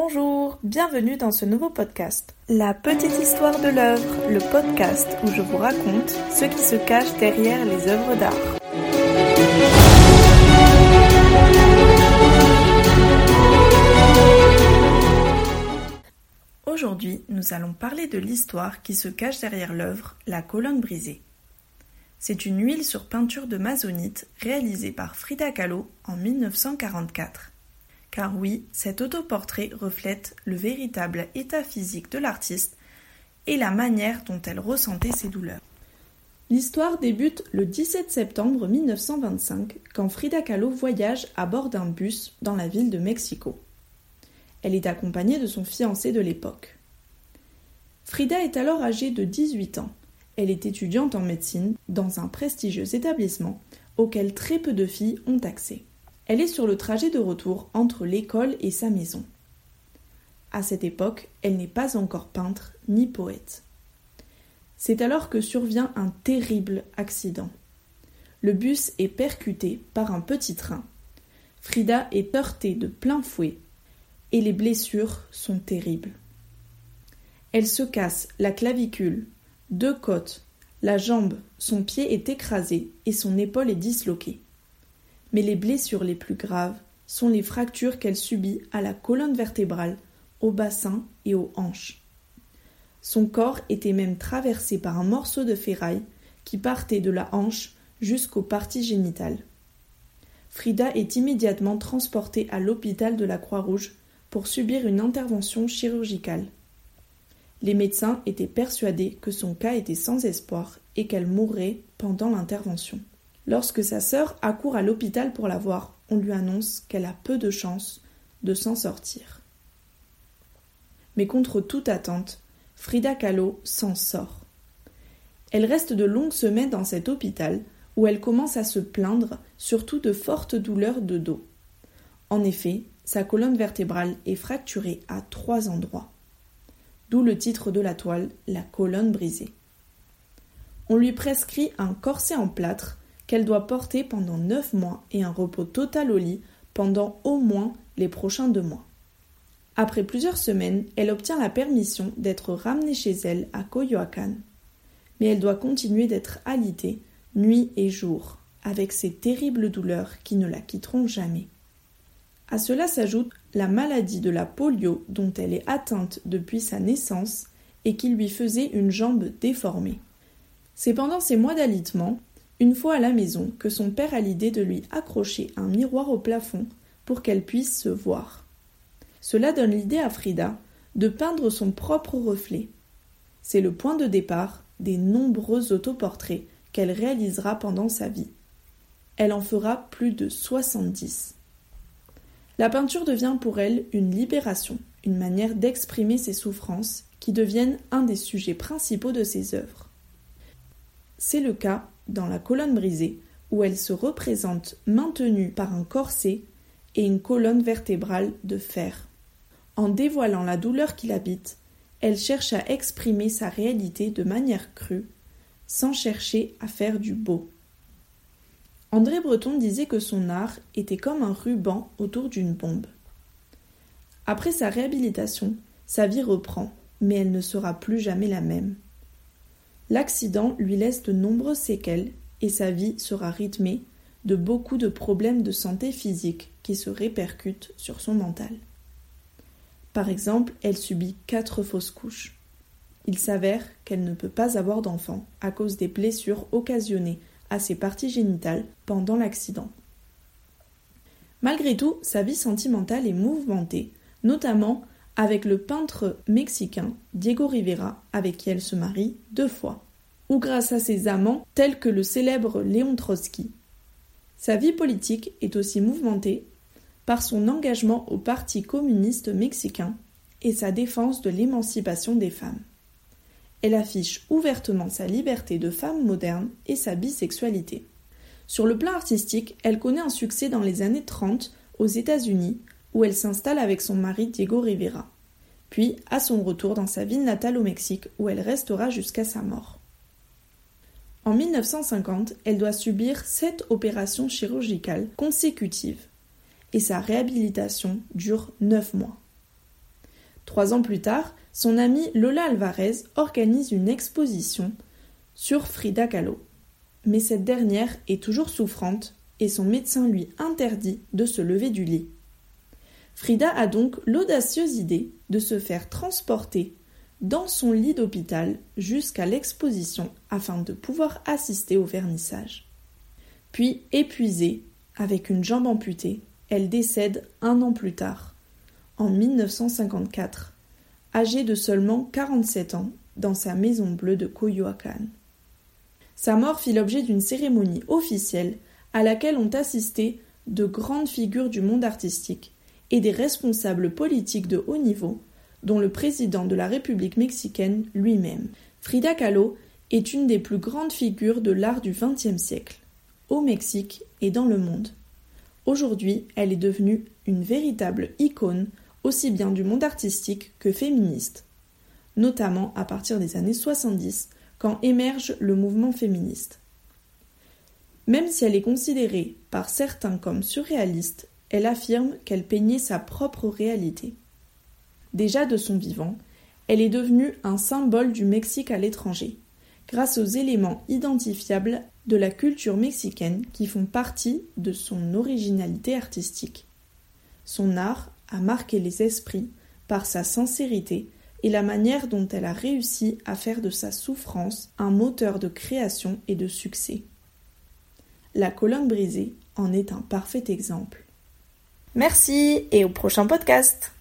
Bonjour, bienvenue dans ce nouveau podcast. La petite histoire de l'œuvre, le podcast où je vous raconte ce qui se cache derrière les œuvres d'art. Aujourd'hui, nous allons parler de l'histoire qui se cache derrière l'œuvre La colonne brisée. C'est une huile sur peinture de mazonite réalisée par Frida Kahlo en 1944. Car oui, cet autoportrait reflète le véritable état physique de l'artiste et la manière dont elle ressentait ses douleurs. L'histoire débute le 17 septembre 1925 quand Frida Kahlo voyage à bord d'un bus dans la ville de Mexico. Elle est accompagnée de son fiancé de l'époque. Frida est alors âgée de 18 ans elle est étudiante en médecine dans un prestigieux établissement auquel très peu de filles ont accès. Elle est sur le trajet de retour entre l'école et sa maison. À cette époque, elle n'est pas encore peintre ni poète. C'est alors que survient un terrible accident. Le bus est percuté par un petit train. Frida est heurtée de plein fouet et les blessures sont terribles. Elle se casse la clavicule, deux côtes, la jambe, son pied est écrasé et son épaule est disloquée. Mais les blessures les plus graves sont les fractures qu'elle subit à la colonne vertébrale, au bassin et aux hanches. Son corps était même traversé par un morceau de ferraille qui partait de la hanche jusqu'aux parties génitales. Frida est immédiatement transportée à l'hôpital de la Croix-Rouge pour subir une intervention chirurgicale. Les médecins étaient persuadés que son cas était sans espoir et qu'elle mourrait pendant l'intervention. Lorsque sa sœur accourt à l'hôpital pour la voir, on lui annonce qu'elle a peu de chances de s'en sortir. Mais contre toute attente, Frida Kahlo s'en sort. Elle reste de longues semaines dans cet hôpital où elle commence à se plaindre, surtout de fortes douleurs de dos. En effet, sa colonne vertébrale est fracturée à trois endroits d'où le titre de la toile, La colonne brisée. On lui prescrit un corset en plâtre qu'elle doit porter pendant neuf mois et un repos total au lit pendant au moins les prochains deux mois. Après plusieurs semaines, elle obtient la permission d'être ramenée chez elle à Coyoacán. Mais elle doit continuer d'être alitée nuit et jour, avec ces terribles douleurs qui ne la quitteront jamais. À cela s'ajoute la maladie de la polio dont elle est atteinte depuis sa naissance et qui lui faisait une jambe déformée. C'est pendant ces mois d'alitement, une fois à la maison, que son père a l'idée de lui accrocher un miroir au plafond pour qu'elle puisse se voir. Cela donne l'idée à Frida de peindre son propre reflet. C'est le point de départ des nombreux autoportraits qu'elle réalisera pendant sa vie. Elle en fera plus de 70. La peinture devient pour elle une libération, une manière d'exprimer ses souffrances qui deviennent un des sujets principaux de ses œuvres. C'est le cas dans La colonne brisée, où elle se représente maintenue par un corset et une colonne vertébrale de fer. En dévoilant la douleur qui l'habite, elle cherche à exprimer sa réalité de manière crue, sans chercher à faire du beau. André Breton disait que son art était comme un ruban autour d'une bombe. Après sa réhabilitation, sa vie reprend, mais elle ne sera plus jamais la même. L'accident lui laisse de nombreuses séquelles et sa vie sera rythmée de beaucoup de problèmes de santé physique qui se répercutent sur son mental. Par exemple, elle subit quatre fausses couches. Il s'avère qu'elle ne peut pas avoir d'enfant à cause des blessures occasionnées à ses parties génitales pendant l'accident. Malgré tout, sa vie sentimentale est mouvementée, notamment avec le peintre mexicain Diego Rivera, avec qui elle se marie deux fois, ou grâce à ses amants tels que le célèbre Léon Trotsky. Sa vie politique est aussi mouvementée par son engagement au Parti communiste mexicain et sa défense de l'émancipation des femmes. Elle affiche ouvertement sa liberté de femme moderne et sa bisexualité. Sur le plan artistique, elle connaît un succès dans les années 30 aux États-Unis, où elle s'installe avec son mari Diego Rivera. Puis, à son retour dans sa ville natale au Mexique, où elle restera jusqu'à sa mort. En 1950, elle doit subir sept opérations chirurgicales consécutives, et sa réhabilitation dure neuf mois. Trois ans plus tard, son amie Lola Alvarez organise une exposition sur Frida Kahlo. Mais cette dernière est toujours souffrante et son médecin lui interdit de se lever du lit. Frida a donc l'audacieuse idée de se faire transporter dans son lit d'hôpital jusqu'à l'exposition afin de pouvoir assister au vernissage. Puis, épuisée, avec une jambe amputée, elle décède un an plus tard, en 1954, âgée de seulement 47 ans, dans sa maison bleue de Coyoacán. Sa mort fit l'objet d'une cérémonie officielle à laquelle ont assisté de grandes figures du monde artistique et des responsables politiques de haut niveau, dont le président de la République mexicaine lui-même. Frida Kahlo est une des plus grandes figures de l'art du XXe siècle, au Mexique et dans le monde. Aujourd'hui, elle est devenue une véritable icône aussi bien du monde artistique que féministe, notamment à partir des années 70, quand émerge le mouvement féministe. Même si elle est considérée par certains comme surréaliste, elle affirme qu'elle peignait sa propre réalité. Déjà de son vivant, elle est devenue un symbole du Mexique à l'étranger, grâce aux éléments identifiables de la culture mexicaine qui font partie de son originalité artistique. Son art a marqué les esprits par sa sincérité et la manière dont elle a réussi à faire de sa souffrance un moteur de création et de succès. La colonne brisée en est un parfait exemple. Merci et au prochain podcast